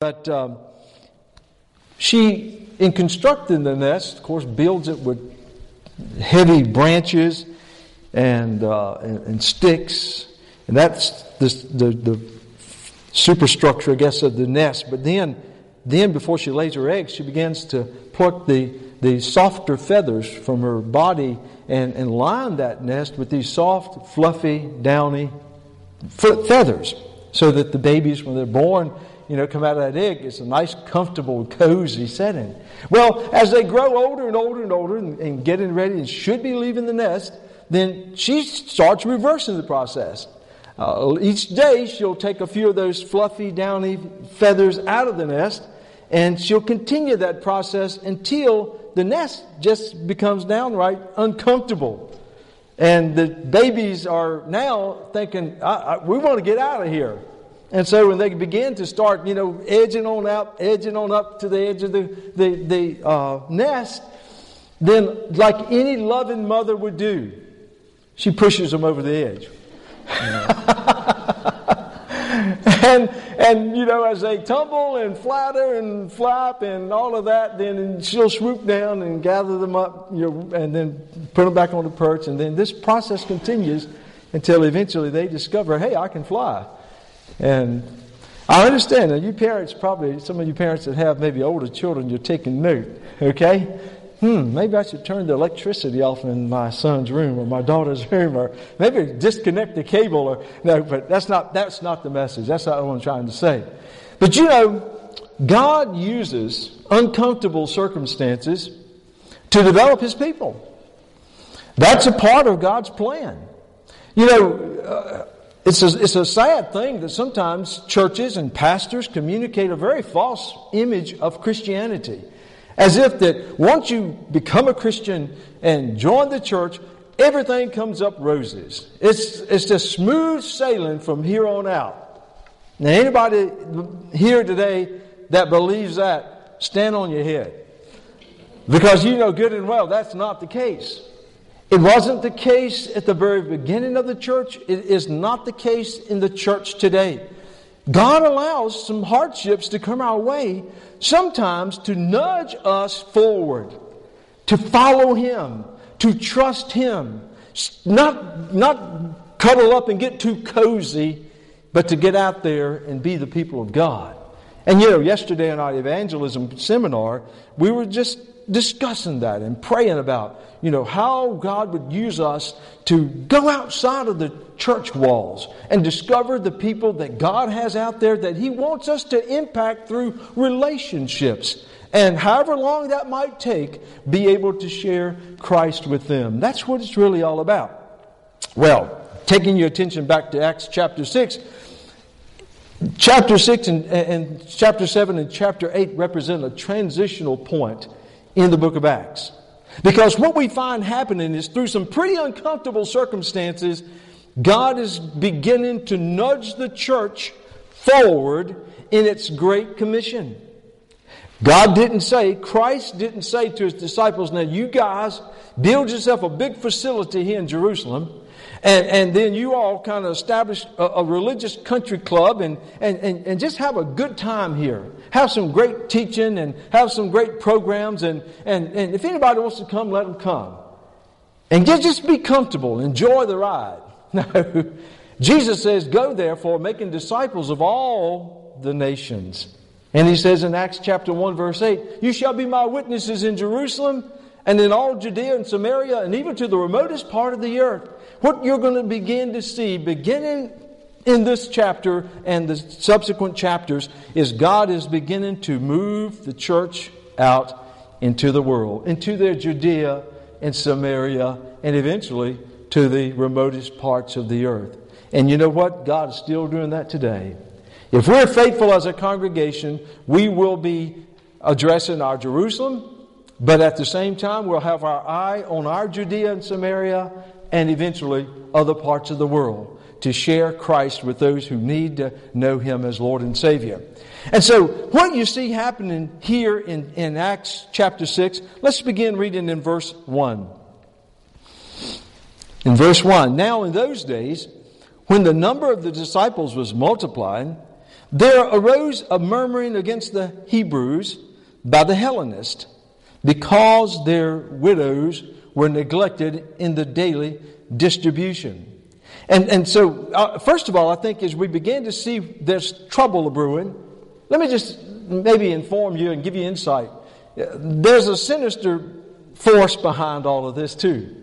But um, she, in constructing the nest, of course, builds it with heavy branches and, uh, and, and, sticks. And that's the, the, the superstructure, I guess, of the nest. But then, then before she lays her eggs, she begins to pluck the, the softer feathers from her body and, and line that nest with these soft, fluffy, downy feathers so that the babies, when they're born, you know, come out of that egg, it's a nice, comfortable, cozy setting. Well, as they grow older and older and older and, and getting ready and should be leaving the nest, then she starts reversing the process. Uh, each day, she'll take a few of those fluffy, downy feathers out of the nest, and she'll continue that process until the nest just becomes downright uncomfortable. And the babies are now thinking, I, I, we want to get out of here. And so when they begin to start, you know, edging on out, edging on up to the edge of the, the, the uh, nest, then like any loving mother would do, she pushes them over the edge. and, and, you know, as they tumble and flatter and flap and all of that, then she'll swoop down and gather them up, you know, and then put them back on the perch. And then this process continues until eventually they discover, hey, I can fly. And I understand. Now, you parents, probably some of you parents that have maybe older children, you're taking note, okay? hmm, maybe I should turn the electricity off in my son's room or my daughter's room or maybe disconnect the cable or no, but that's not that's not the message. That's not what I'm trying to say. But you know, God uses uncomfortable circumstances to develop his people. That's a part of God's plan. You know, uh, it's a, it's a sad thing that sometimes churches and pastors communicate a very false image of Christianity. As if that once you become a Christian and join the church, everything comes up roses. It's, it's just smooth sailing from here on out. Now, anybody here today that believes that, stand on your head. Because you know good and well that's not the case. It wasn't the case at the very beginning of the church. It is not the case in the church today. God allows some hardships to come our way sometimes to nudge us forward, to follow Him, to trust Him, not, not cuddle up and get too cozy, but to get out there and be the people of God. And you know, yesterday in our evangelism seminar, we were just discussing that and praying about, you know, how God would use us to go outside of the church walls and discover the people that God has out there that He wants us to impact through relationships. And however long that might take, be able to share Christ with them. That's what it's really all about. Well, taking your attention back to Acts chapter 6, chapter 6 and, and chapter 7 and chapter 8 represent a transitional point in the book of Acts. Because what we find happening is through some pretty uncomfortable circumstances, God is beginning to nudge the church forward in its great commission. God didn't say, Christ didn't say to his disciples, now you guys build yourself a big facility here in Jerusalem and, and then you all kind of establish a, a religious country club and, and, and, and just have a good time here. Have some great teaching and have some great programs. And, and, and if anybody wants to come, let them come. And just, be comfortable. Enjoy the ride. Jesus says, Go therefore, making disciples of all the nations. And he says in Acts chapter 1, verse 8, You shall be my witnesses in Jerusalem and in all Judea and Samaria and even to the remotest part of the earth what you're going to begin to see, beginning in this chapter and the subsequent chapters, is God is beginning to move the church out into the world, into their Judea and Samaria, and eventually to the remotest parts of the earth. And you know what? God is still doing that today. If we're faithful as a congregation, we will be addressing our Jerusalem, but at the same time, we'll have our eye on our Judea and Samaria and eventually other parts of the world to share Christ with those who need to know Him as Lord and Savior. And so, what you see happening here in, in Acts chapter 6, let's begin reading in verse 1. In verse 1, now in those days, when the number of the disciples was multiplying, there arose a murmuring against the Hebrews by the Hellenists because their widows were neglected in the daily distribution. And, and so, uh, first of all, I think as we begin to see there's trouble brewing, let me just maybe inform you and give you insight. There's a sinister force behind all of this, too.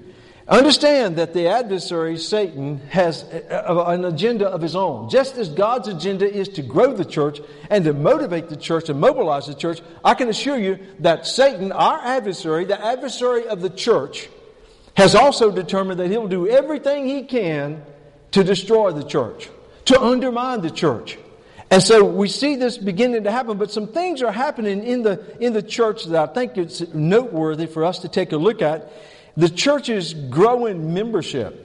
Understand that the adversary, Satan, has an agenda of his own. Just as God's agenda is to grow the church and to motivate the church and mobilize the church, I can assure you that Satan, our adversary, the adversary of the church, has also determined that he'll do everything he can to destroy the church, to undermine the church. And so we see this beginning to happen, but some things are happening in the, in the church that I think it's noteworthy for us to take a look at. The church is growing membership.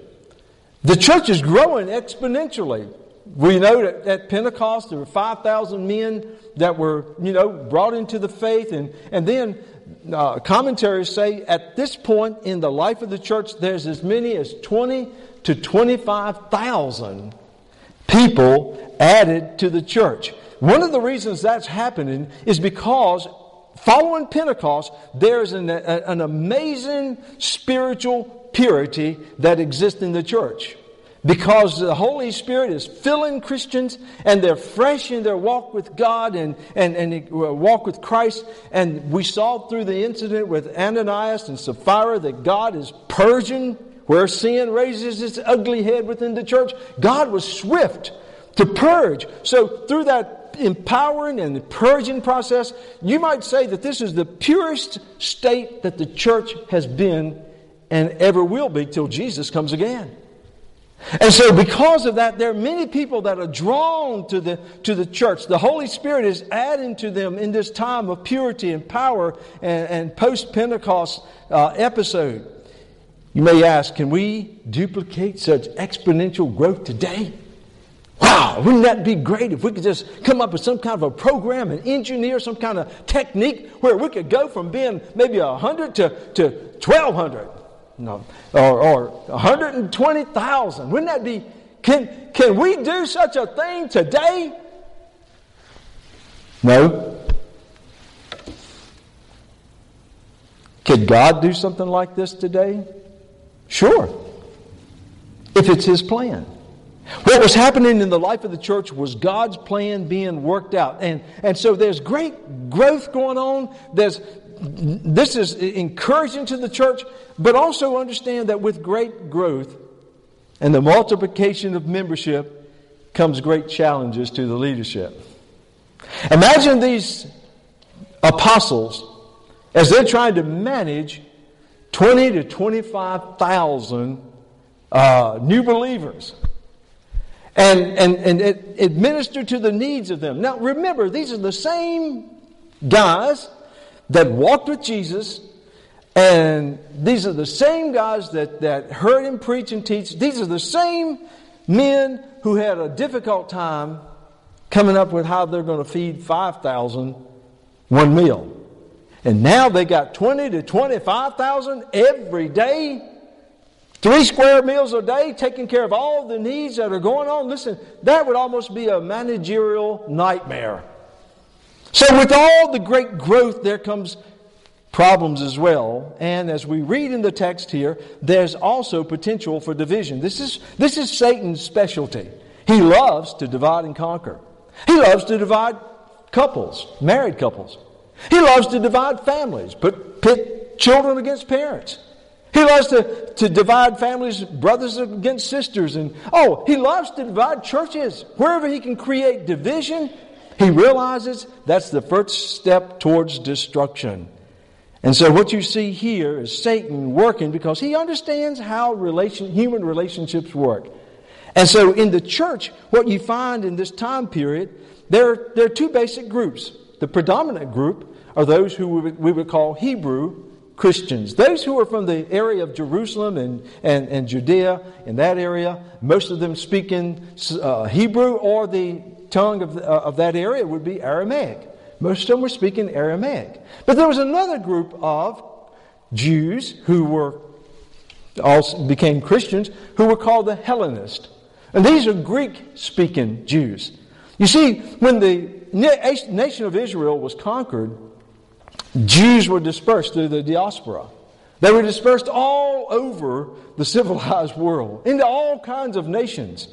The church is growing exponentially. We know that at Pentecost there were 5,000 men that were, you know, brought into the faith. And, and then uh, commentaries say at this point in the life of the church, there's as many as 20 to 25,000 people added to the church. One of the reasons that's happening is because following Pentecost, there's an, an amazing spiritual purity that exists in the church. Because the Holy Spirit is filling Christians and they're fresh in their walk with God and, and, and walk with Christ. And we saw through the incident with Ananias and Sapphira that God is purging where sin raises its ugly head within the church. God was swift to purge. So through that empowering and purging process, you might say that this is the purest state that the church has been and ever will be till Jesus comes again. And so, because of that, there are many people that are drawn to the, to the church. The Holy Spirit is adding to them in this time of purity and power and, and post Pentecost uh, episode. You may ask, can we duplicate such exponential growth today? Wow, wouldn't that be great if we could just come up with some kind of a program and engineer some kind of technique where we could go from being maybe 100 to, to 1,200 no, or, or 120,000? Wouldn't that be, can, can we do such a thing today? No. Could God do something like this today? Sure. If it's His plan. What was happening in the life of the church was God's plan being worked out. And, and so there's great growth going on. There's, this is encouraging to the church, but also understand that with great growth and the multiplication of membership comes great challenges to the leadership. Imagine these apostles as they're trying to manage 20 to 25,000 uh, new believers and, and, and it to the needs of them. Now, remember, these are the same guys that walked with Jesus, and these are the same guys that, that heard him preach and teach. These are the same men who had a difficult time coming up with how they're going to feed 5,000 one meal. And now they got 20 to 25,000 every day Three square meals a day, taking care of all the needs that are going on. Listen, that would almost be a managerial nightmare. So, with all the great growth, there comes problems as well. And as we read in the text here, there's also potential for division. This is, this is Satan's specialty. He loves to divide and conquer. He loves to divide couples, married couples. He loves to divide families, put pit children against parents. He loves to, to divide families, brothers against sisters. And oh, he loves to divide churches. Wherever he can create division, he realizes that's the first step towards destruction. And so what you see here is Satan working because he understands how relation, human relationships work. And so in the church, what you find in this time period, there, there are two basic groups. The predominant group are those who we would, we would call Hebrew Christians. Those who are from the area of Jerusalem and, and, and Judea, in that area, most of them speaking uh, Hebrew or the tongue of, uh, of that area would be Aramaic. Most of them were speaking Aramaic. But there was another group of Jews who were also became Christians who were called the Hellenists. And these are Greek speaking Jews. You see, when the nation of Israel was conquered, Jews were dispersed through the diaspora. They were dispersed all over the civilized world, into all kinds of nations.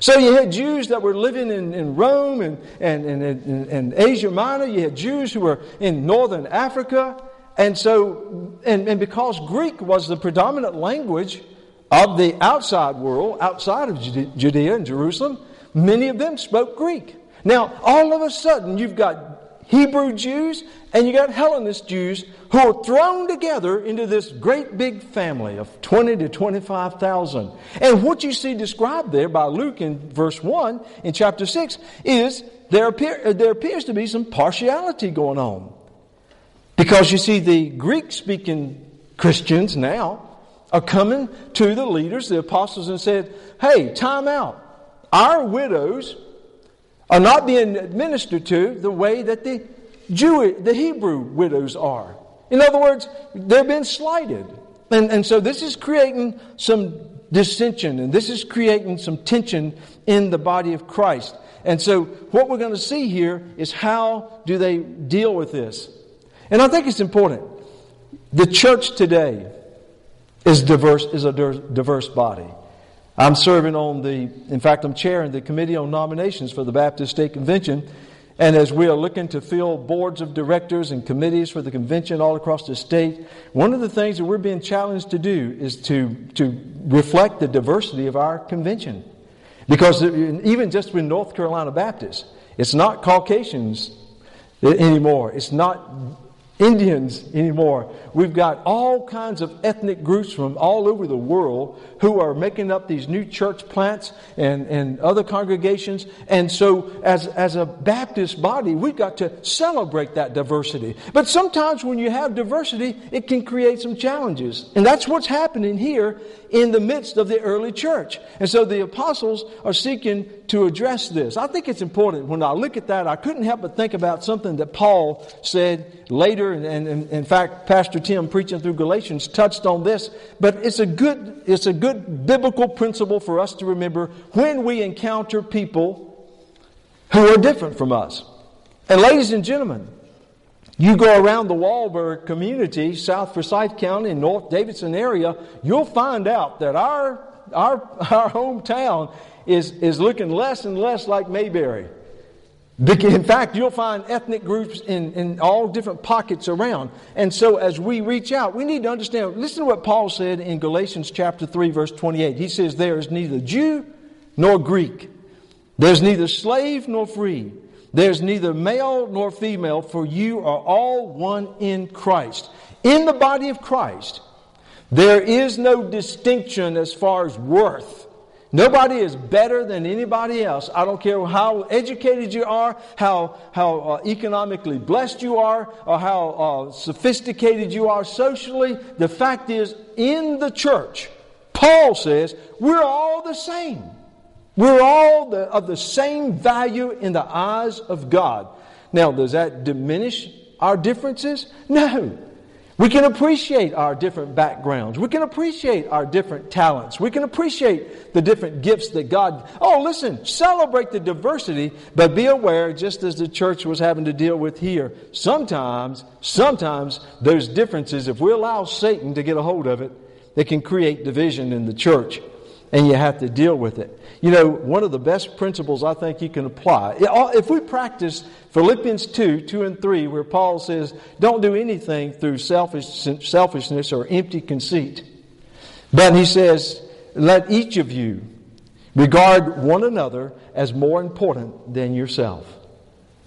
So you had Jews that were living in, in Rome and, and, and, and, Asia Minor. You had Jews who were in northern Africa. And so, and, and because Greek was the predominant language of the outside world, outside of Judea and Jerusalem, many of them spoke Greek. Now, all of a sudden, you've got Hebrew Jews and you got Hellenist Jews who are thrown together into this great big family of 20 to 25,000. And what you see described there by Luke in verse 1 in chapter 6 is there, appear, uh, there appears to be some partiality going on. Because you see, the Greek speaking Christians now are coming to the leaders, the apostles, and said, Hey, time out. Our widows are not being administered to the way that the Jew, the Hebrew widows are. In other words, they're being slighted. And, and so this is creating some dissension and this is creating some tension in the body of Christ. And so what we're going to see here is how do they deal with this? And I think it's important. The church today is diverse, is a diverse body. I'm serving on the, in fact, I'm chairing the Committee on Nominations for the Baptist State Convention. And as we are looking to fill boards of directors and committees for the convention all across the state, one of the things that we're being challenged to do is to, to reflect the diversity of our convention. Because even just with North Carolina Baptists, it's not Caucasians anymore. It's not Indians anymore. We've got all kinds of ethnic groups from all over the world who are making up these new church plants and, and other congregations. And so, as, as a Baptist body, we've got to celebrate that diversity. But sometimes when you have diversity, it can create some challenges. And that's what's happening here in the midst of the early church. And so the apostles are seeking to address this. I think it's important. When I look at that, I couldn't help but think about something that Paul said later. And, and, and in fact, Pastor Tim preaching through Galatians touched on this. But it's a good, it's a good biblical principle for us to remember when we encounter people who are different from us. And ladies and gentlemen, you go around the Wallburg community, South Forsyth County, and North Davidson area, you'll find out that our, our, our hometown is, is looking less and less like Mayberry. In fact, you'll find ethnic groups in, in all different pockets around. And so as we reach out, we need to understand. Listen to what Paul said in Galatians chapter 3, verse 28. He says, There is neither Jew nor Greek. There's neither slave nor free. There's neither male nor female, for you are all one in Christ. In the body of Christ, there is no distinction as far as worth. Nobody is better than anybody else. I don't care how educated you are, how, how uh, economically blessed you are, or how uh, sophisticated you are socially. The fact is, in the church, Paul says, we're all the same. We're all the, of the same value in the eyes of God. Now, does that diminish our differences? No. We can appreciate our different backgrounds. We can appreciate our different talents. We can appreciate the different gifts that God. Oh, listen, celebrate the diversity, but be aware, just as the church was having to deal with here, sometimes, sometimes those differences, if we allow Satan to get a hold of it, they can create division in the church and you have to deal with it. You know, one of the best principles I think you can apply, if we practice Philippians 2, 2 and 3, where Paul says, don't do anything through selfish, selfishness or empty conceit. But he says, let each of you regard one another as more important than yourself.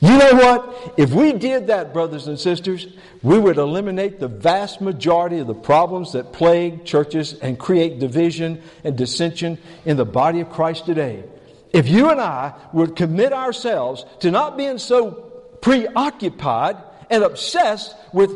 You know what? If we did that, brothers and sisters, we would eliminate the vast majority of the problems that plague churches and create division and dissension in the body of Christ today. If you and I would commit ourselves to not being so preoccupied and obsessed with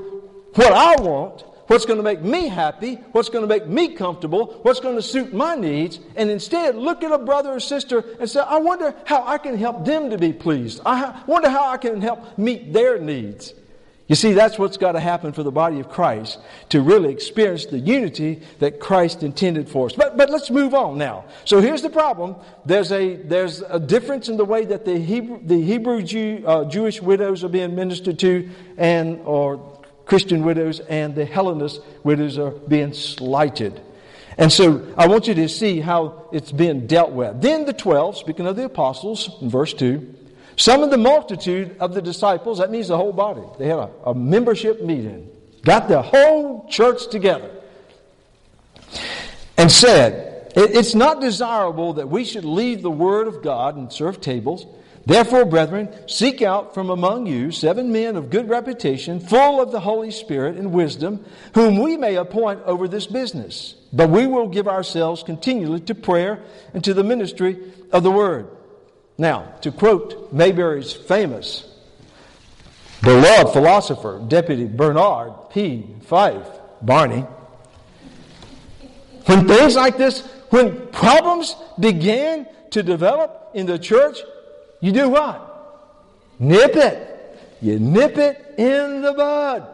what I want what's going to make me happy, what's going to make me comfortable, what's going to suit my needs, and instead look at a brother or sister and say, I wonder how I can help them to be pleased. I wonder how I can help meet their needs. You see, that's what's got to happen for the body of Christ to really experience the unity that Christ intended for us. But, but let's move on now. So here's the problem. There's a, there's a difference in the way that the Hebrew, the Hebrew Jew, uh, Jewish widows are being ministered to and, or Christian widows and the Hellenist widows are being slighted. And so I want you to see how it's being dealt with. Then the twelve, speaking of the apostles, in verse 2, some of the multitude of the disciples, that means the whole body, they had a, a membership meeting, got the whole church together, and said, It's not desirable that we should leave the word of God and serve tables. Therefore, brethren, seek out from among you seven men of good reputation, full of the Holy Spirit and wisdom, whom we may appoint over this business. But we will give ourselves continually to prayer and to the ministry of the word. Now, to quote Mayberry's famous, beloved philosopher, Deputy Bernard P. Fife Barney, when things like this, when problems began to develop in the church, you do what? Nip it. You nip it in the bud.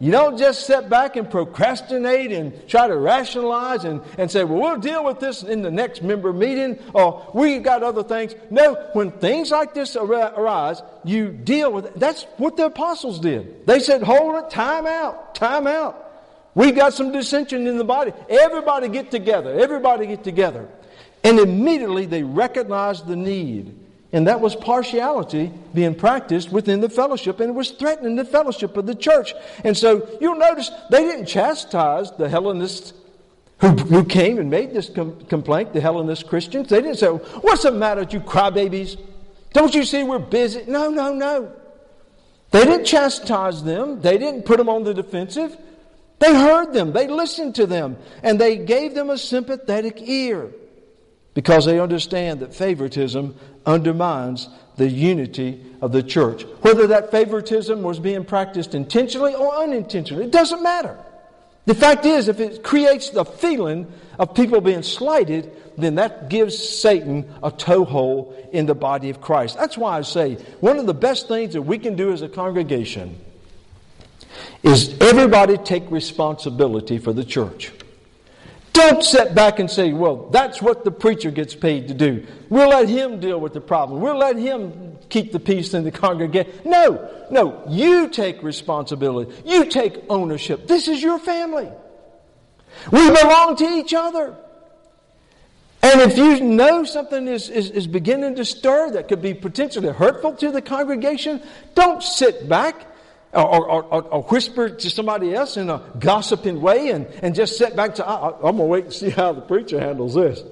You don't just sit back and procrastinate and try to rationalize and, and say, well, we'll deal with this in the next member meeting or we've got other things. No, when things like this arise, you deal with it. That's what the apostles did. They said, hold it, time out, time out. We've got some dissension in the body. Everybody get together. Everybody get together. And immediately they recognized the need and that was partiality being practiced within the fellowship, and it was threatening the fellowship of the church. And so you'll notice they didn't chastise the Hellenists who, who came and made this com- complaint, the Hellenist Christians. They didn't say, What's the matter with you crybabies? Don't you see we're busy? No, no, no. They didn't chastise them, they didn't put them on the defensive. They heard them, they listened to them, and they gave them a sympathetic ear because they understand that favoritism undermines the unity of the church. Whether that favoritism was being practiced intentionally or unintentionally, it doesn't matter. The fact is, if it creates the feeling of people being slighted, then that gives Satan a toehold in the body of Christ. That's why I say one of the best things that we can do as a congregation is everybody take responsibility for the church. Don't sit back and say, well, that's what the preacher gets paid to do. We'll let him deal with the problem. We'll let him keep the peace in the congregation. No, no, you take responsibility. You take ownership. This is your family. We belong to each other. And if you know something is, is, is beginning to stir that could be potentially hurtful to the congregation, don't sit back or, or, or, or, whisper to somebody else in a gossiping way and, and just sit back to, I, am going to wait and see how the preacher handles this.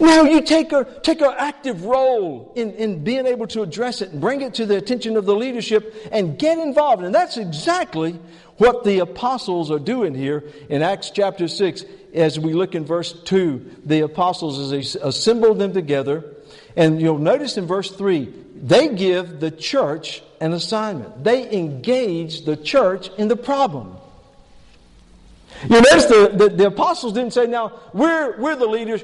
Now you take a take an active role in, in being able to address it and bring it to the attention of the leadership and get involved. And that's exactly what the apostles are doing here in Acts chapter 6 as we look in verse 2. The apostles, as they assemble them together, and you'll notice in verse 3, they give the church an assignment. They engage the church in the problem. You notice the, the, the, apostles didn't say, now, we're, we're the leaders.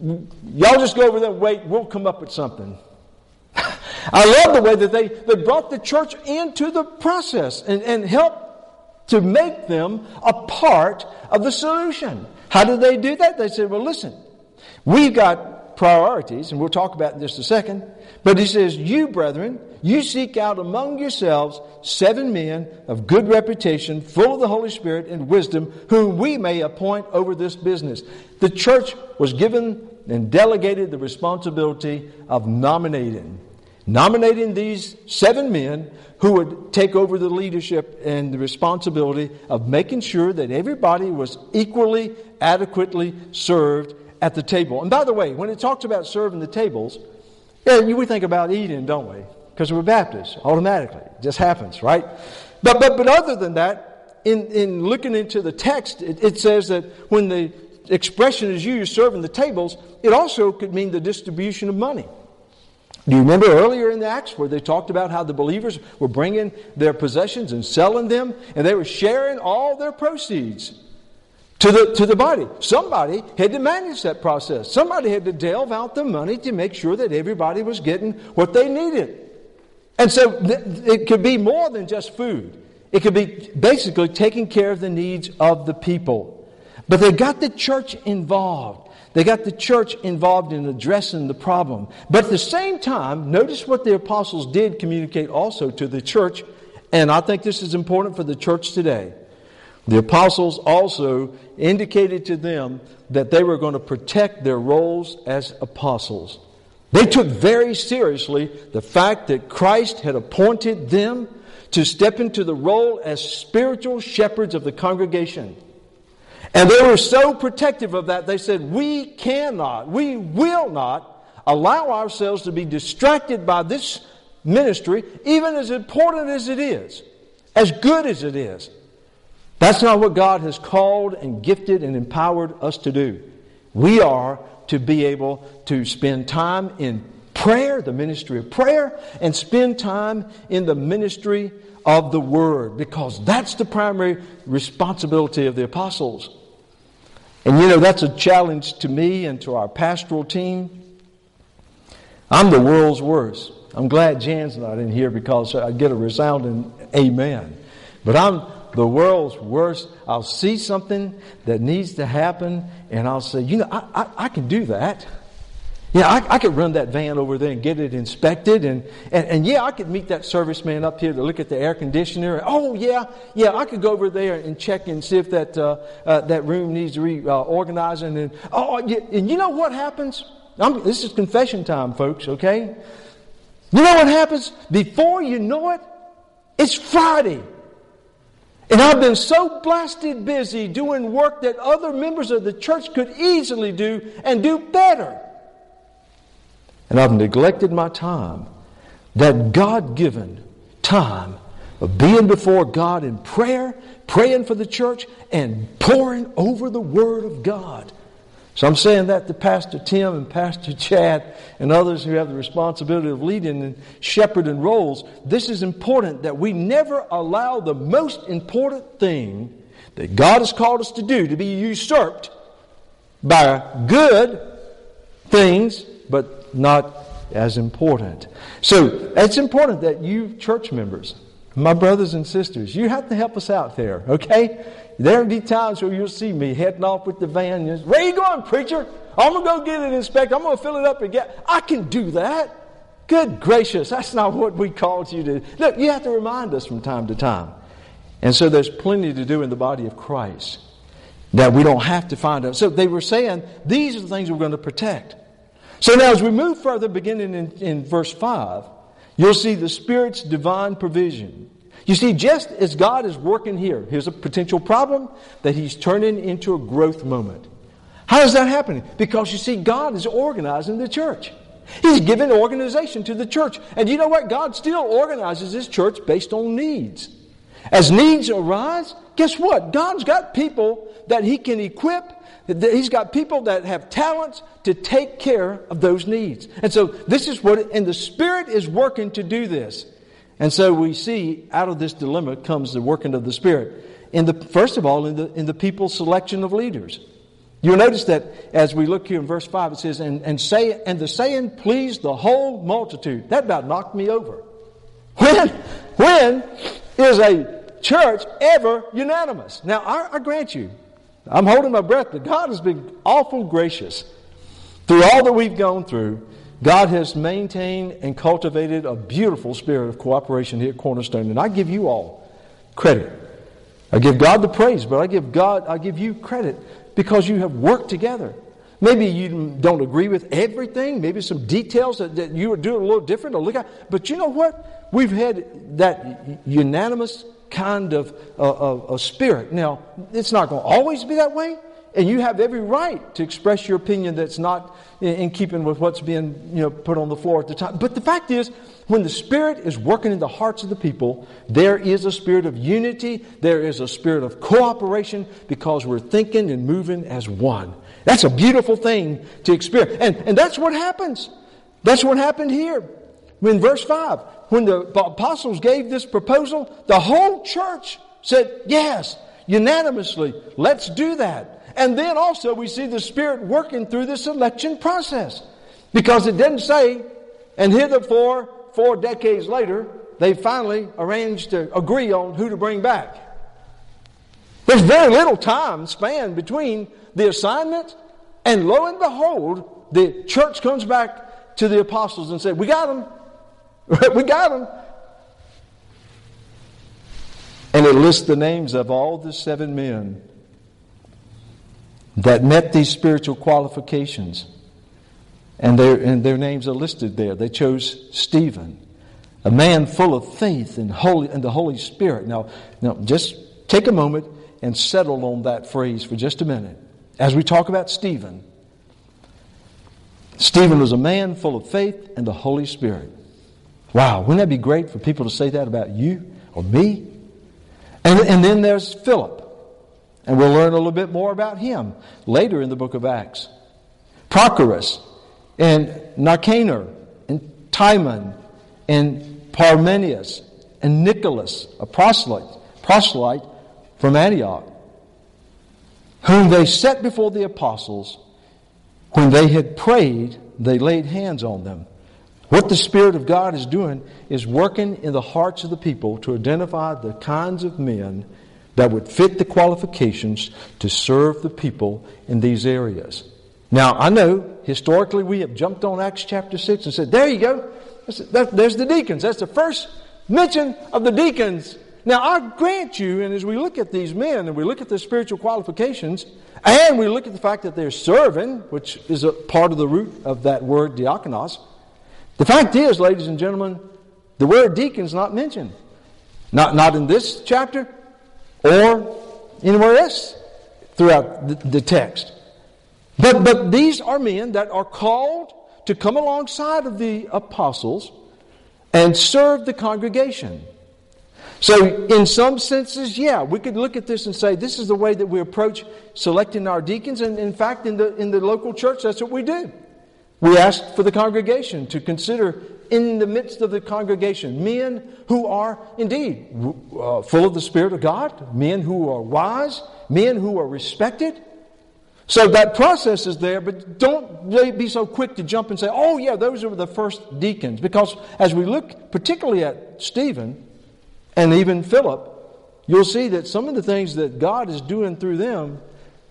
Y'all just go over there wait. We'll come up with something. I love the way that they, they brought the church into the process and, and helped to make them a part of the solution. How did they do that? They said, well, listen, we've got priorities, and we'll talk about in just a second. But he says, You, brethren, you seek out among yourselves seven men of good reputation, full of the Holy Spirit and wisdom, whom we may appoint over this business. The church was given and delegated the responsibility of nominating. Nominating these seven men who would take over the leadership and the responsibility of making sure that everybody was equally, adequately served at the table. And by the way, when it talks about serving the tables, yeah, we think about eating, don't we? Because we're Baptists, automatically. It just happens, right? But, but, but other than that, in, in looking into the text, it, it says that when the expression is used, serving the tables, it also could mean the distribution of money. Do you remember earlier in the Acts where they talked about how the believers were bringing their possessions and selling them, and they were sharing all their proceeds? To the, to the body. Somebody had to manage that process. Somebody had to delve out the money to make sure that everybody was getting what they needed. And so th- it could be more than just food. It could be basically taking care of the needs of the people. But they got the church involved. They got the church involved in addressing the problem. But at the same time, notice what the apostles did communicate also to the church, and I think this is important for the church today. The apostles also indicated to them that they were going to protect their roles as apostles. They took very seriously the fact that Christ had appointed them to step into the role as spiritual shepherds of the congregation. And they were so protective of that, they said, We cannot, we will not allow ourselves to be distracted by this ministry, even as important as it is, as good as it is. That's not what God has called and gifted and empowered us to do. We are to be able to spend time in prayer, the ministry of prayer, and spend time in the ministry of the Word, because that's the primary responsibility of the apostles. And you know, that's a challenge to me and to our pastoral team. I'm the world's worst. I'm glad Jan's not in here because I get a resounding amen. But I'm the world's worst. I'll see something that needs to happen, and I'll say, you know, I, I, I can do that. Yeah, I, I, could run that van over there and get it inspected. And, and, and, yeah, I could meet that serviceman up here to look at the air conditioner. Oh, yeah, yeah, I could go over there and check and see if that, uh, uh, that room needs to reorganizing. Uh, and, oh, yeah, and you know what happens? I'm, this is confession time, folks, okay? You know what happens? Before you know it, it's Friday. And I've been so blasted busy doing work that other members of the church could easily do and do better. And I've neglected my time, that God given time of being before God in prayer, praying for the church, and pouring over the Word of God. So I'm saying that to Pastor Tim and Pastor Chad and others who have the responsibility of leading and shepherding roles. This is important that we never allow the most important thing that God has called us to do to be usurped by good things, but not as important. So it's important that you, church members, my brothers and sisters, you have to help us out there, okay? There'll be times where you'll see me heading off with the van. Where you going, preacher? I'm going to go get it inspected. I'm going to fill it up and get. I can do that. Good gracious, that's not what we called you to. Look, you have to remind us from time to time. And so there's plenty to do in the body of Christ that we don't have to find out. So they were saying these are the things we're going to protect. So now, as we move further, beginning in, in verse 5, you'll see the Spirit's divine provision. You see, just as God is working here, here's a potential problem that He's turning into a growth moment. How is that happening? Because you see, God is organizing the church. He's given organization to the church. And you know what? God still organizes His church based on needs. As needs arise, guess what? God's got people that He can equip. He's got people that have talents to take care of those needs. And so this is what, and the Spirit is working to do this. And so we see out of this dilemma comes the working of the Spirit. In the, first of all, in the, in the people's selection of leaders. You'll notice that as we look here in verse 5, it says, and, and, say, and the saying pleased the whole multitude. That about knocked me over. When, when is a church ever unanimous? Now, I, I grant you, I'm holding my breath, but God has been awful gracious. Through all that we've gone through, God has maintained and cultivated a beautiful spirit of cooperation here at Cornerstone, and I give you all credit. I give God the praise, but I give God, I give you credit because you have worked together. Maybe you don't agree with everything, maybe some details that, that you are doing a little different or look at, but you know what? We've had that unanimous kind of, uh, of spirit. Now, it's not going to always be that way, and you have every right to express your opinion that's not in, in, keeping with what's being you know, put on the floor at the time. But the fact is, when the Spirit is working in the hearts of the people, there is a spirit of unity, there is a spirit of cooperation because we're thinking and moving as one. That's a beautiful thing to experience. And, and that's what happens. That's what happened here. In verse 5, when the apostles gave this proposal, the whole church said, Yes, unanimously, let's do that. And then also we see the Spirit working through this election process. Because it didn't say, and heretofore, four decades later, they finally arranged to agree on who to bring back. There's very little time span between the assignment and lo and behold, the church comes back to the apostles and said, We got them. we got them. And it lists the names of all the seven men that met these spiritual qualifications. And their, and their names are listed there. They chose Stephen, a man full of faith and, holy, and the Holy Spirit. Now, now, just take a moment and settle on that phrase for just a minute. As we talk about Stephen, Stephen was a man full of faith and the Holy Spirit. Wow, wouldn't that be great for people to say that about you or me? And, and then there's Philip. And we'll learn a little bit more about him later in the book of Acts. Prochorus and Nicanor and Timon and Parmenas and Nicholas, a proselyte, proselyte from Antioch, whom they set before the apostles. When they had prayed, they laid hands on them. What the Spirit of God is doing is working in the hearts of the people to identify the kinds of men that would fit the qualifications to serve the people in these areas. Now, I know historically we have jumped on Acts chapter 6 and said, there you go. There's the deacons. That's the first mention of the deacons now, I grant you, and as we look at these men and we look at their spiritual qualifications, and we look at the fact that they're serving, which is a part of the root of that word diakonos, the fact is, ladies and gentlemen, the word deacon's not mentioned. Not, not in this chapter or anywhere else throughout the, text. But, but these are men that are called to come alongside of the apostles and serve the congregation. So, in some senses, yeah, we could look at this and say this is the way that we approach selecting our deacons. And in fact, in the, in the local church, that's what we do. We ask for the congregation to consider in the midst of the congregation men who are indeed uh, full of the Spirit of God, men who are wise, men who are respected. So that process is there, but don't be so quick to jump and say, oh, yeah, those are the first deacons. Because as we look particularly at Stephen, and even Philip, you'll see that some of the things that God is doing through them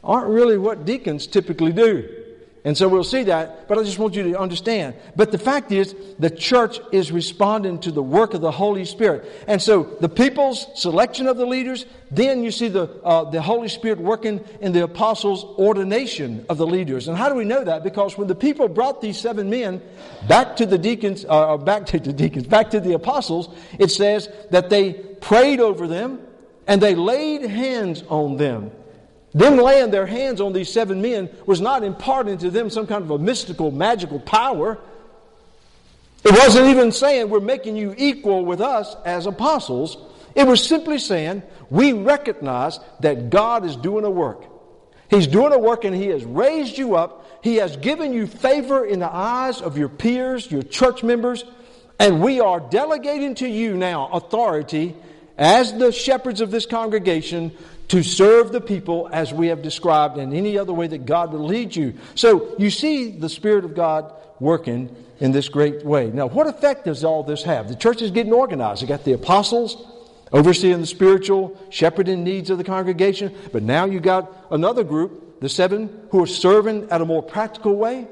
aren't really what deacons typically do. And so we'll see that, but I just want you to understand. But the fact is, the church is responding to the work of the Holy Spirit. And so the people's selection of the leaders, then you see the, uh, the Holy Spirit working in the apostles' ordination of the leaders. And how do we know that? Because when the people brought these seven men back to the deacons, uh, uh back to the deacons, back to the apostles, it says that they prayed over them and they laid hands on them. Them laying their hands on these seven men was not imparting to them some kind of a mystical, magical power. It wasn't even saying we're making you equal with us as apostles. It was simply saying we recognize that God is doing a work. He's doing a work and He has raised you up. He has given you favor in the eyes of your peers, your church members, and we are delegating to you now authority as the shepherds of this congregation to serve the people as we have described in any other way that God will lead you. So you see the Spirit of God working in this great way. Now, what effect does all this have? The church is getting organized. You got the apostles overseeing the spiritual, shepherding needs of the congregation, but now you got another group, the seven, who are serving at a more practical way.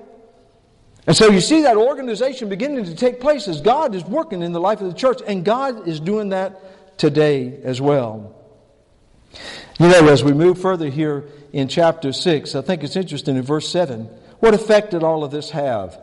And so you see that organization beginning to take place as God is working in the life of the church, and God is doing that today as well. You know, as we move further here in chapter 6, I think it's interesting in verse 7. What effect did all of this have?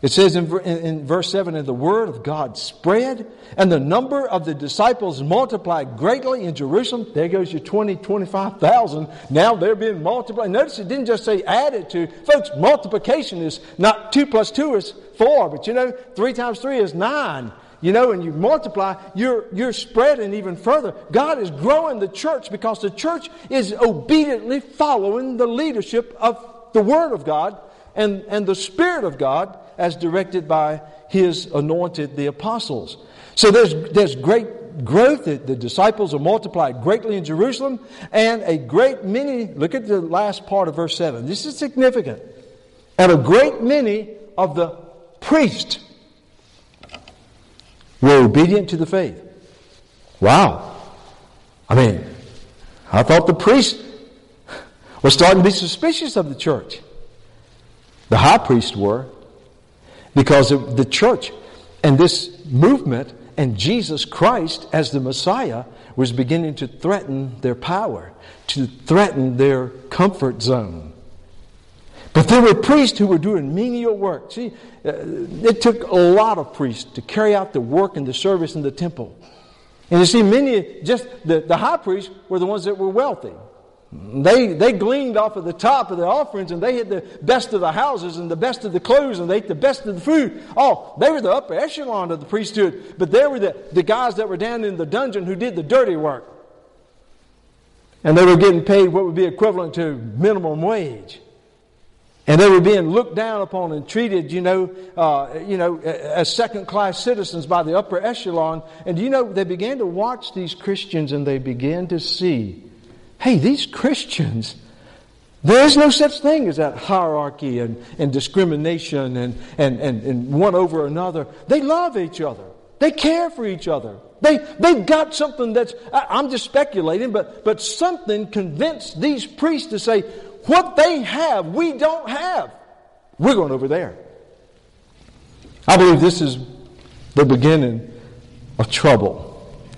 It says in, in, verse 7 And the word of God spread, and the number of the disciples multiplied greatly in Jerusalem. There goes your 20, 25,000. Now they're being multiplied. Notice it didn't just say added to. Folks, multiplication is not 2 plus 2 is 4, but you know, 3 times 3 is 9 you know, and you multiply, you're, you're spreading even further. God is growing the church because the church is obediently following the leadership of the Word of God and, and the Spirit of God as directed by His anointed, the apostles. So there's, there's great growth. The, the disciples are multiplied greatly in Jerusalem, and a great many, look at the last part of verse 7. This is significant. And a great many of the priests were obedient to the faith. Wow. I mean, I thought the priests were starting to be suspicious of the church. The high priests were, because of the church and this movement and Jesus Christ as the Messiah was beginning to threaten their power, to threaten their comfort zone. But there were priests who were doing menial work. See, uh, it took a lot of priests to carry out the work and the service in the temple. And you see, many, just the, the high priests were the ones that were wealthy. They, they gleaned off of the top of the offerings and they had the best of the houses and the best of the clothes and they ate the best of the food. Oh, they were the upper echelon of the priesthood, but they were the, the guys that were down in the dungeon who did the dirty work. And they were getting paid what would be equivalent to minimum wage. And they were being looked down upon and treated, you know, uh, you know, as second class citizens by the upper echelon. And you know, they began to watch these Christians and they began to see, hey, these Christians, there is no such thing as that hierarchy and, and discrimination and, and, and, and one over another. They love each other. They care for each other. They, they've got something that's, I, I'm just speculating, but, but something convinced these priests to say, what they have, we don't have. We're going over there. I believe this is the beginning of trouble.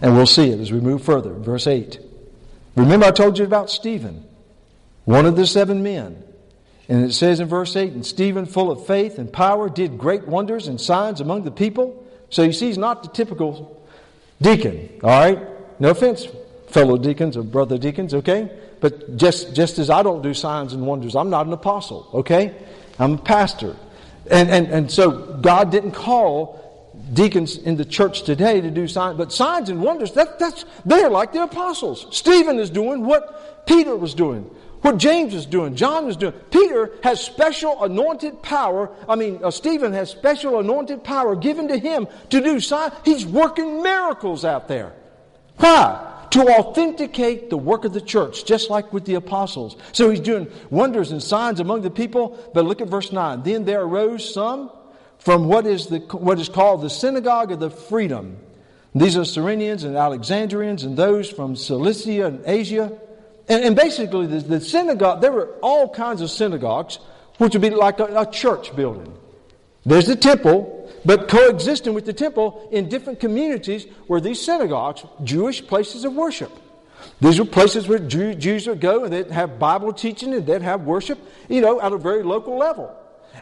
And we'll see it as we move further. Verse 8. Remember, I told you about Stephen, one of the seven men. And it says in verse 8, And Stephen, full of faith and power, did great wonders and signs among the people. So you see, he's not the typical deacon, all right? No offense, fellow deacons or brother deacons, okay? But just, just as I don't do signs and wonders, I'm not an apostle, okay? I'm a pastor. And, and, and so God didn't call deacons in the church today to do signs, but signs and wonders, that, that's, they're like the apostles. Stephen is doing what Peter was doing, what James was doing, John was doing. Peter has special anointed power. I mean, uh, Stephen has special anointed power given to him to do signs. He's working miracles out there. Why? To authenticate the work of the church, just like with the apostles. So he's doing wonders and signs among the people. But look at verse 9. Then there arose some from what is, the, what is called the synagogue of the freedmen. These are Cyrenians and Alexandrians and those from Cilicia and Asia. And, and basically, the, the, synagogue, there were all kinds of synagogues, which would be like a, a church building. There's the temple, but coexisting with the temple in different communities were these synagogues, Jewish places of worship. These were places where Jews would go and they'd have Bible teaching and they'd have worship, you know, at a very local level.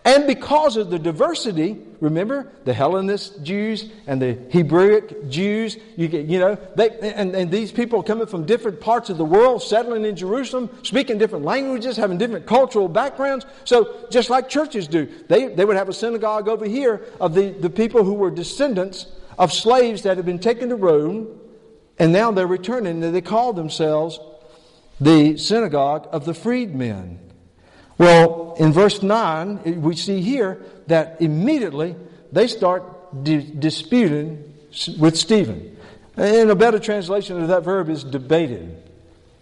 And because of the diversity, remember the Hellenist Jews and the Hebraic Jews, you, get, you know, they, and, and these people coming from different parts of the world, settling in Jerusalem, speaking different languages, having different cultural backgrounds. So just like churches do, they, they would have a synagogue over here of the, the people who were descendants of slaves that had been taken to Rome, and now they're returning, and they call themselves the synagogue of the freedmen. Well, in verse 9, we see here that immediately they start di- disputing with Stephen. And a better translation of that verb is debated.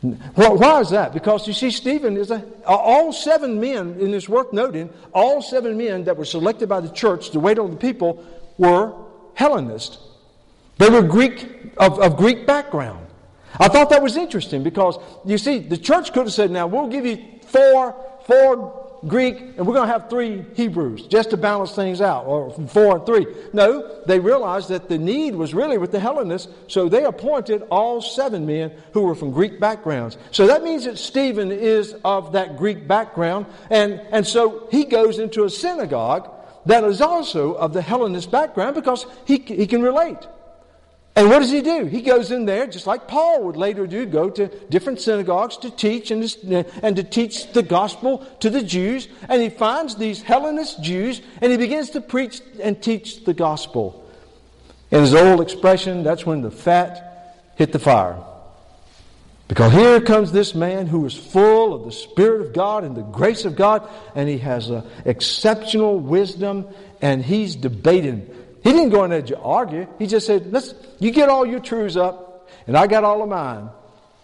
Well, why is that? Because you see, Stephen is a, all seven men, and it's worth noting, all seven men that were selected by the church to wait on the people were Hellenists. They were Greek, of, of Greek background. I thought that was interesting because, you see, the church could have said, now we'll give you four four Greek, and we're going to have three Hebrews just to balance things out, or four and three. No, they realized that the need was really with the Hellenists, so they appointed all seven men who were from Greek backgrounds. So that means that Stephen is of that Greek background, and, and so he goes into a synagogue that is also of the Hellenist background because he, he can relate. And what does he do? He goes in there, just like Paul would later do, go to different synagogues to teach and to, and to teach the gospel to the Jews. And he finds these Hellenist Jews and he begins to preach and teach the gospel. In his old expression, that's when the fat hit the fire. Because here comes this man who is full of the Spirit of God and the grace of God, and he has a exceptional wisdom, and he's debating he didn't go in there to argue. He just said, Let's, you get all your truths up, and I got all of mine.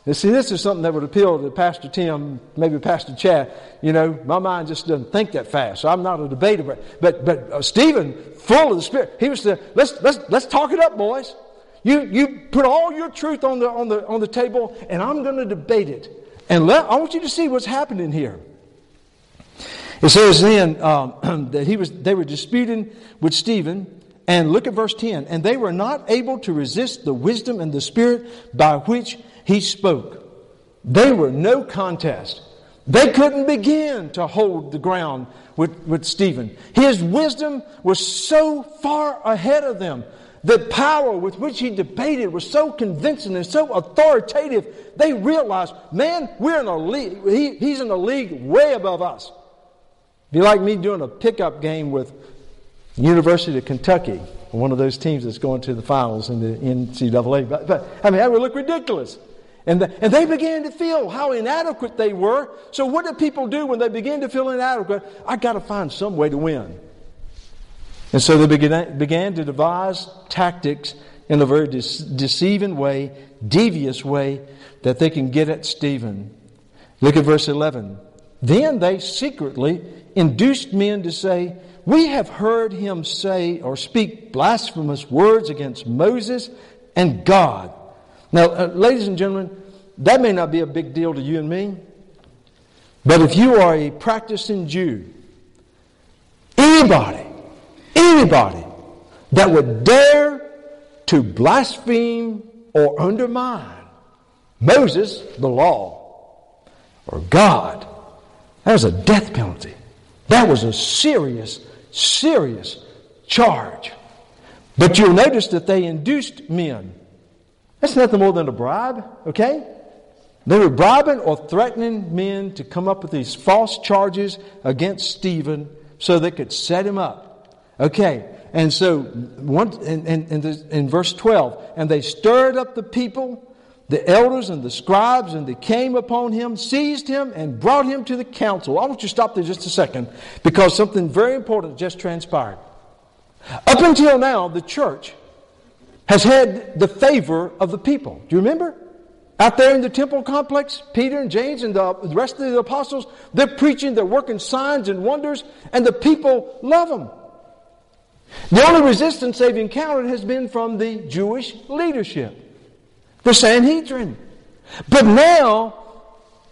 And see, this is something that would appeal to Pastor Tim, maybe Pastor Chad. You know, my mind just doesn't think that fast. So I'm not a debater. But, but, but uh, Stephen, full of the Spirit, he was saying, let's, let's, let's talk it up, boys. You, you put all your truth on the, on, the, on the table, and I'm going to debate it. And let, I want you to see what's happening here. It says then um, that he was, they were disputing with Stephen. And look at verse 10. And they were not able to resist the wisdom and the spirit by which he spoke. They were no contest. They couldn't begin to hold the ground with, with Stephen. His wisdom was so far ahead of them. The power with which he debated was so convincing and so authoritative. They realized, man, we're in a league. He, he's in a league way above us. Be like me doing a pickup game with University of Kentucky, one of those teams that's going to the finals in the NCAA. But, but I mean, that would look ridiculous. And, the, and they began to feel how inadequate they were. So, what do people do when they begin to feel inadequate? I got to find some way to win. And so they began, began to devise tactics in a very de- deceiving way, devious way, that they can get at Stephen. Look at verse 11. Then they secretly induced men to say, We have heard him say or speak blasphemous words against Moses and God. Now, uh, ladies and gentlemen, that may not be a big deal to you and me, but if you are a practicing Jew, anybody, anybody that would dare to blaspheme or undermine Moses, the law, or God, that was a death penalty. That was a serious, serious charge. But you'll notice that they induced men that's nothing more than a bribe, okay? They were bribing or threatening men to come up with these false charges against Stephen so they could set him up. Okay, and so one, in, in, the, in verse 12, and they stirred up the people, the elders and the scribes, and they came upon him, seized him, and brought him to the council. I want you to stop there just a second because something very important just transpired. Up until now, the church has had the favor of the people. Do you remember? Out there in the temple complex, Peter and James and the rest of the apostles, they're preaching, they're working signs and wonders, and the people love them. The only resistance they've encountered has been from the Jewish leadership, the Sanhedrin. But now,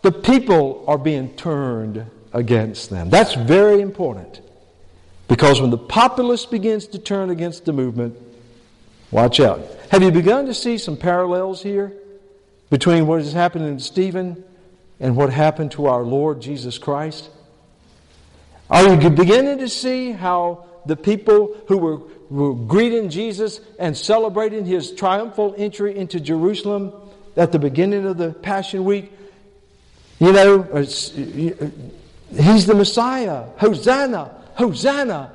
the people are being turned against them. That's very important. Because when the populace begins to turn against the movement, Watch out. Have you begun to see some parallels here between what is happening to Stephen and what happened to our Lord Jesus Christ? Are you beginning to see how the people who were, greeting Jesus and celebrating his triumphal entry into Jerusalem at the beginning of the Passion Week, you know, uh, he's the Messiah. Hosanna, Hosanna.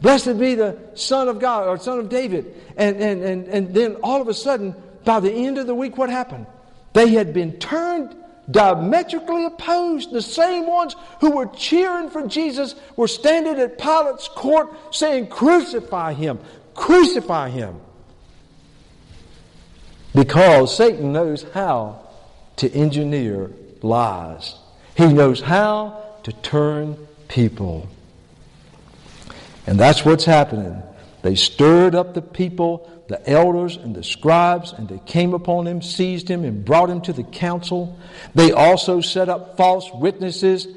Blessed be the Son of God or Son of David. And, and, and, and then all of a sudden, by the end of the week, what happened? They had been turned diametrically opposed. The same ones who were cheering for Jesus were standing at Pilate's court saying, Crucify him, crucify him. Because Satan knows how to engineer lies, he knows how to turn people and that's what's happening. They stirred up the people, the elders and the scribes, and they came upon him, seized him, and brought him to the council. They also set up false witnesses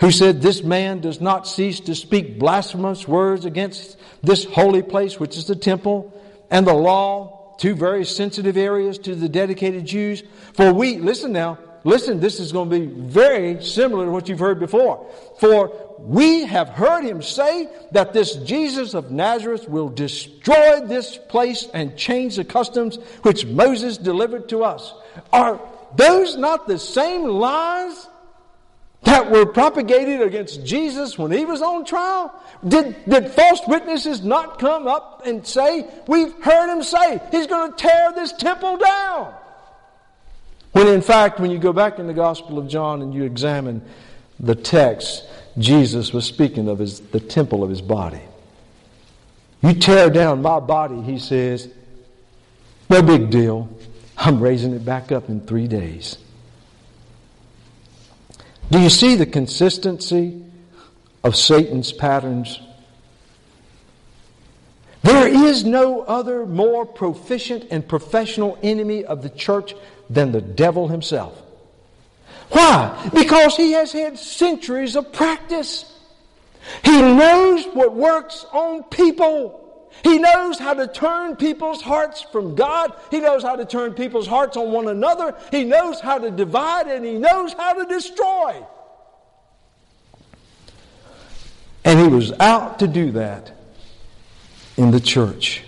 who said, This man does not cease to speak blasphemous words against this holy place, which is the temple, and the law, two very sensitive areas to the dedicated Jews. For we, listen now, listen, this is going to be very similar to what you've heard before. For we have heard him say that this Jesus of Nazareth will destroy this place and change the customs which Moses delivered to us. Are those not the same lies that were propagated against Jesus when he was on trial? Did, did false witnesses not come up and say, We've heard him say he's going to tear this temple down? When in fact, when you go back in the Gospel of John and you examine the text, Jesus was speaking of his, the temple of his body. You tear down my body, he says, no big deal. I'm raising it back up in three days. Do you see the consistency of Satan's patterns? There is no other more proficient and professional enemy of the church than the devil himself. Why? Because he has had centuries of practice. He knows what works on people. He knows how to turn people's hearts from God. He knows how to turn people's hearts on one another. He knows how to divide and he knows how to destroy. And he was out to do that in the church.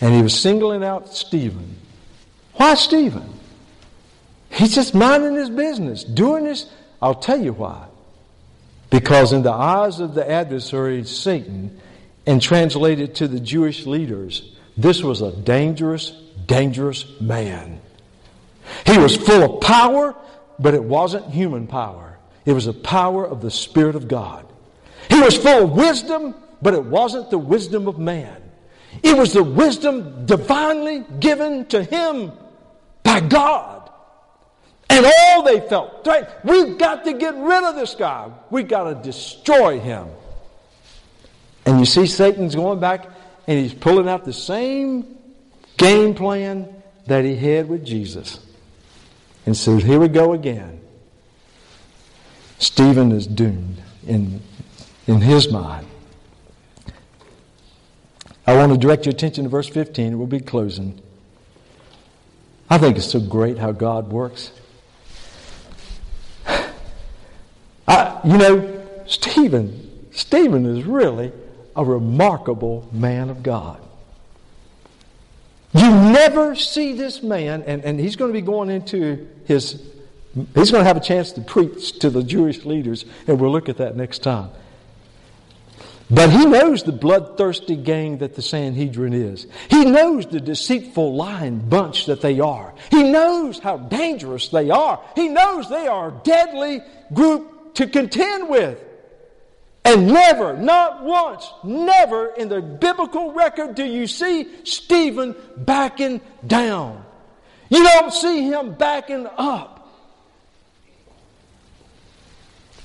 And he was singling out Stephen. Why Stephen? He's just minding his business, doing this. I'll tell you why. Because in the eyes of the adversary, Satan, and translated to the Jewish leaders, this was a dangerous, dangerous man. He was full of power, but it wasn't human power. It was the power of the Spirit of God. He was full of wisdom, but it wasn't the wisdom of man. It was the wisdom divinely given to him by God. And all they felt, right, we've got to get rid of this guy. We've got to destroy him. And you see Satan's going back and he's pulling out the same game plan that he had with Jesus. And so here we go again. Stephen is doomed in, in his mind. I want to direct your attention to verse 15. We'll be closing. I think it's so great how God works. I, you know, Stephen, Stephen is really a remarkable man of God. You never see this man, and, and he's going to be going into his, he's going to have a chance to preach to the Jewish leaders, and we'll look at that next time. But he knows the bloodthirsty gang that the Sanhedrin is. He knows the deceitful lying bunch that they are. He knows how dangerous they are. He knows they are a deadly group to contend with. And never, not once, never in the biblical record do you see Stephen backing down. You don't see him backing up.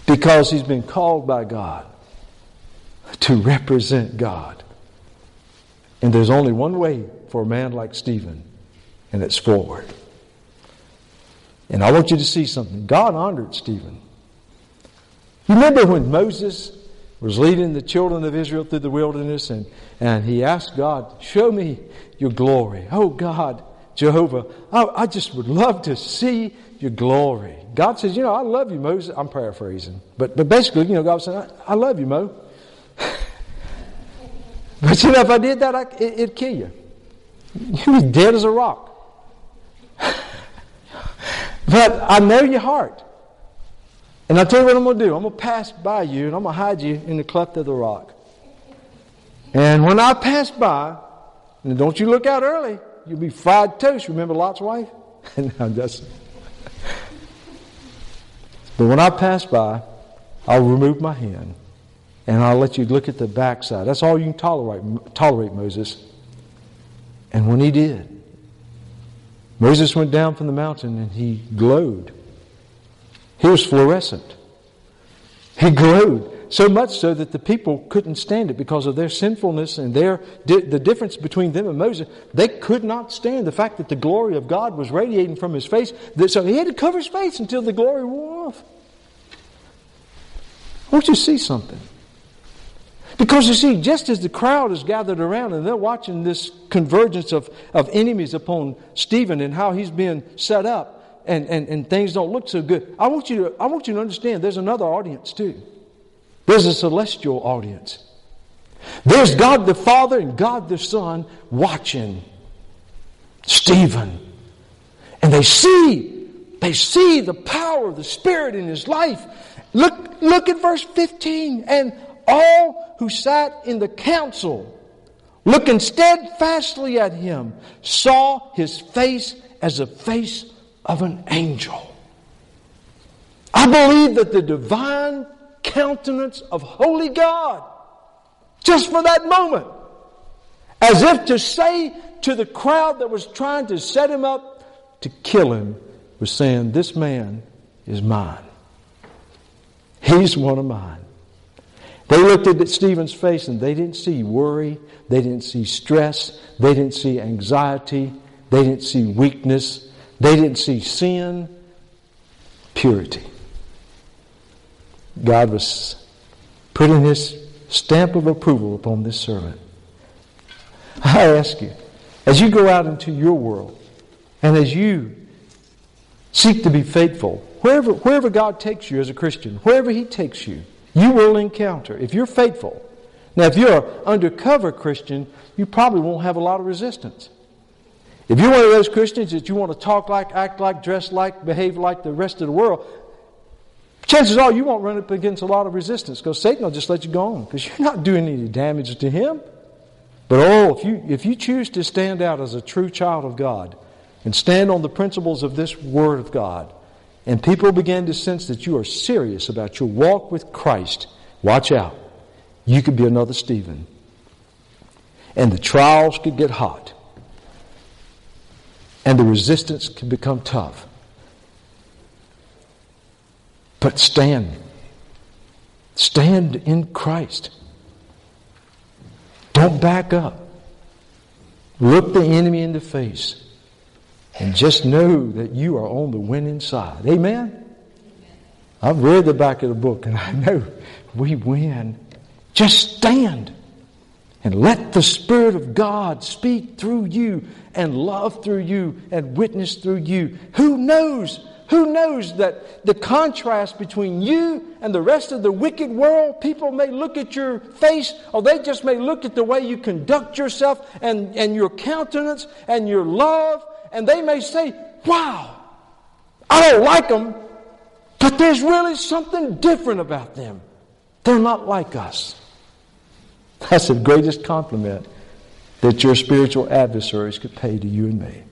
Because he's been called by God to represent God. And there's only one way for a man like Stephen, and it's forward. And I want you to see something. God honored Stephen. You remember when Moses was leading the children of Israel through the wilderness and, and he asked God, Show me your glory. Oh God, Jehovah, I, I just would love to see your glory. God says, You know, I love you, Moses. I'm paraphrasing. But, but basically, you know, God said, I, I love you, Mo. but you know, if I did that, I, it, it'd kill you. You'd be dead as a rock. but I know your heart. And I'll tell you what I'm going to do. I'm going to pass by you and I'm going to hide you in the cleft of the rock. And when I pass by, and don't you look out early, you'll be fried toast. Remember Lot's wife? no, just. but when I pass by, I'll remove my hand and I'll let you look at the backside. That's all you can tolerate, tolerate Moses. And when he did, Moses went down from the mountain and he glowed. He was fluorescent. He glowed so much so that the people couldn't stand it because of their sinfulness and their the difference between them and Moses. They could not stand the fact that the glory of God was radiating from his face. So he had to cover his face until the glory wore off. I want you to see something. Because you see, just as the crowd is gathered around and they're watching this convergence of, of enemies upon Stephen and how he's being set up, and, and, and things don't look so good. I want, you to, I want you to understand there's another audience too. There's a celestial audience. There's God the Father and God the Son watching Stephen. And they see, they see the power of the Spirit in his life. Look, look at verse 15. And all who sat in the council, looking steadfastly at him, saw his face as a face of an angel. I believe that the divine countenance of holy God, just for that moment, as if to say to the crowd that was trying to set him up to kill him was saying, This man is mine. He's one of mine. They looked at Stephen's face and they didn't see worry, they didn't see stress, they didn't see anxiety, they didn't see weakness, they didn't see sin, purity. God was putting his stamp of approval upon this servant. I ask you, as you go out into your world and as you seek to be faithful, wherever, wherever God takes you as a Christian, wherever He takes you, you will encounter, if you're faithful. Now, if you're an undercover Christian, you probably won't have a lot of resistance. If you're one of those Christians that you want to talk like, act like, dress like, behave like the rest of the world, chances are you won't run up against a lot of resistance because Satan will just let you go on because you're not doing any damage to him. But oh, if you, if you choose to stand out as a true child of God and stand on the principles of this Word of God, and people begin to sense that you are serious about your walk with Christ, watch out. You could be another Stephen. And the trials could get hot. And the resistance can become tough. But stand. Stand in Christ. Don't back up. Look the enemy in the face and just know that you are on the winning side. Amen? I've read the back of the book and I know we win. Just stand and let the Spirit of God speak through you and love through you and witness through you. Who knows? Who knows that the contrast between you and the rest of the wicked world, people may look at your face or they just may look at the way you conduct yourself and, and your countenance and your love, and they may say, Wow, I don't like them, but there's really something different about them. They're not like us. That's the greatest compliment that your spiritual adversaries could pay to you and me.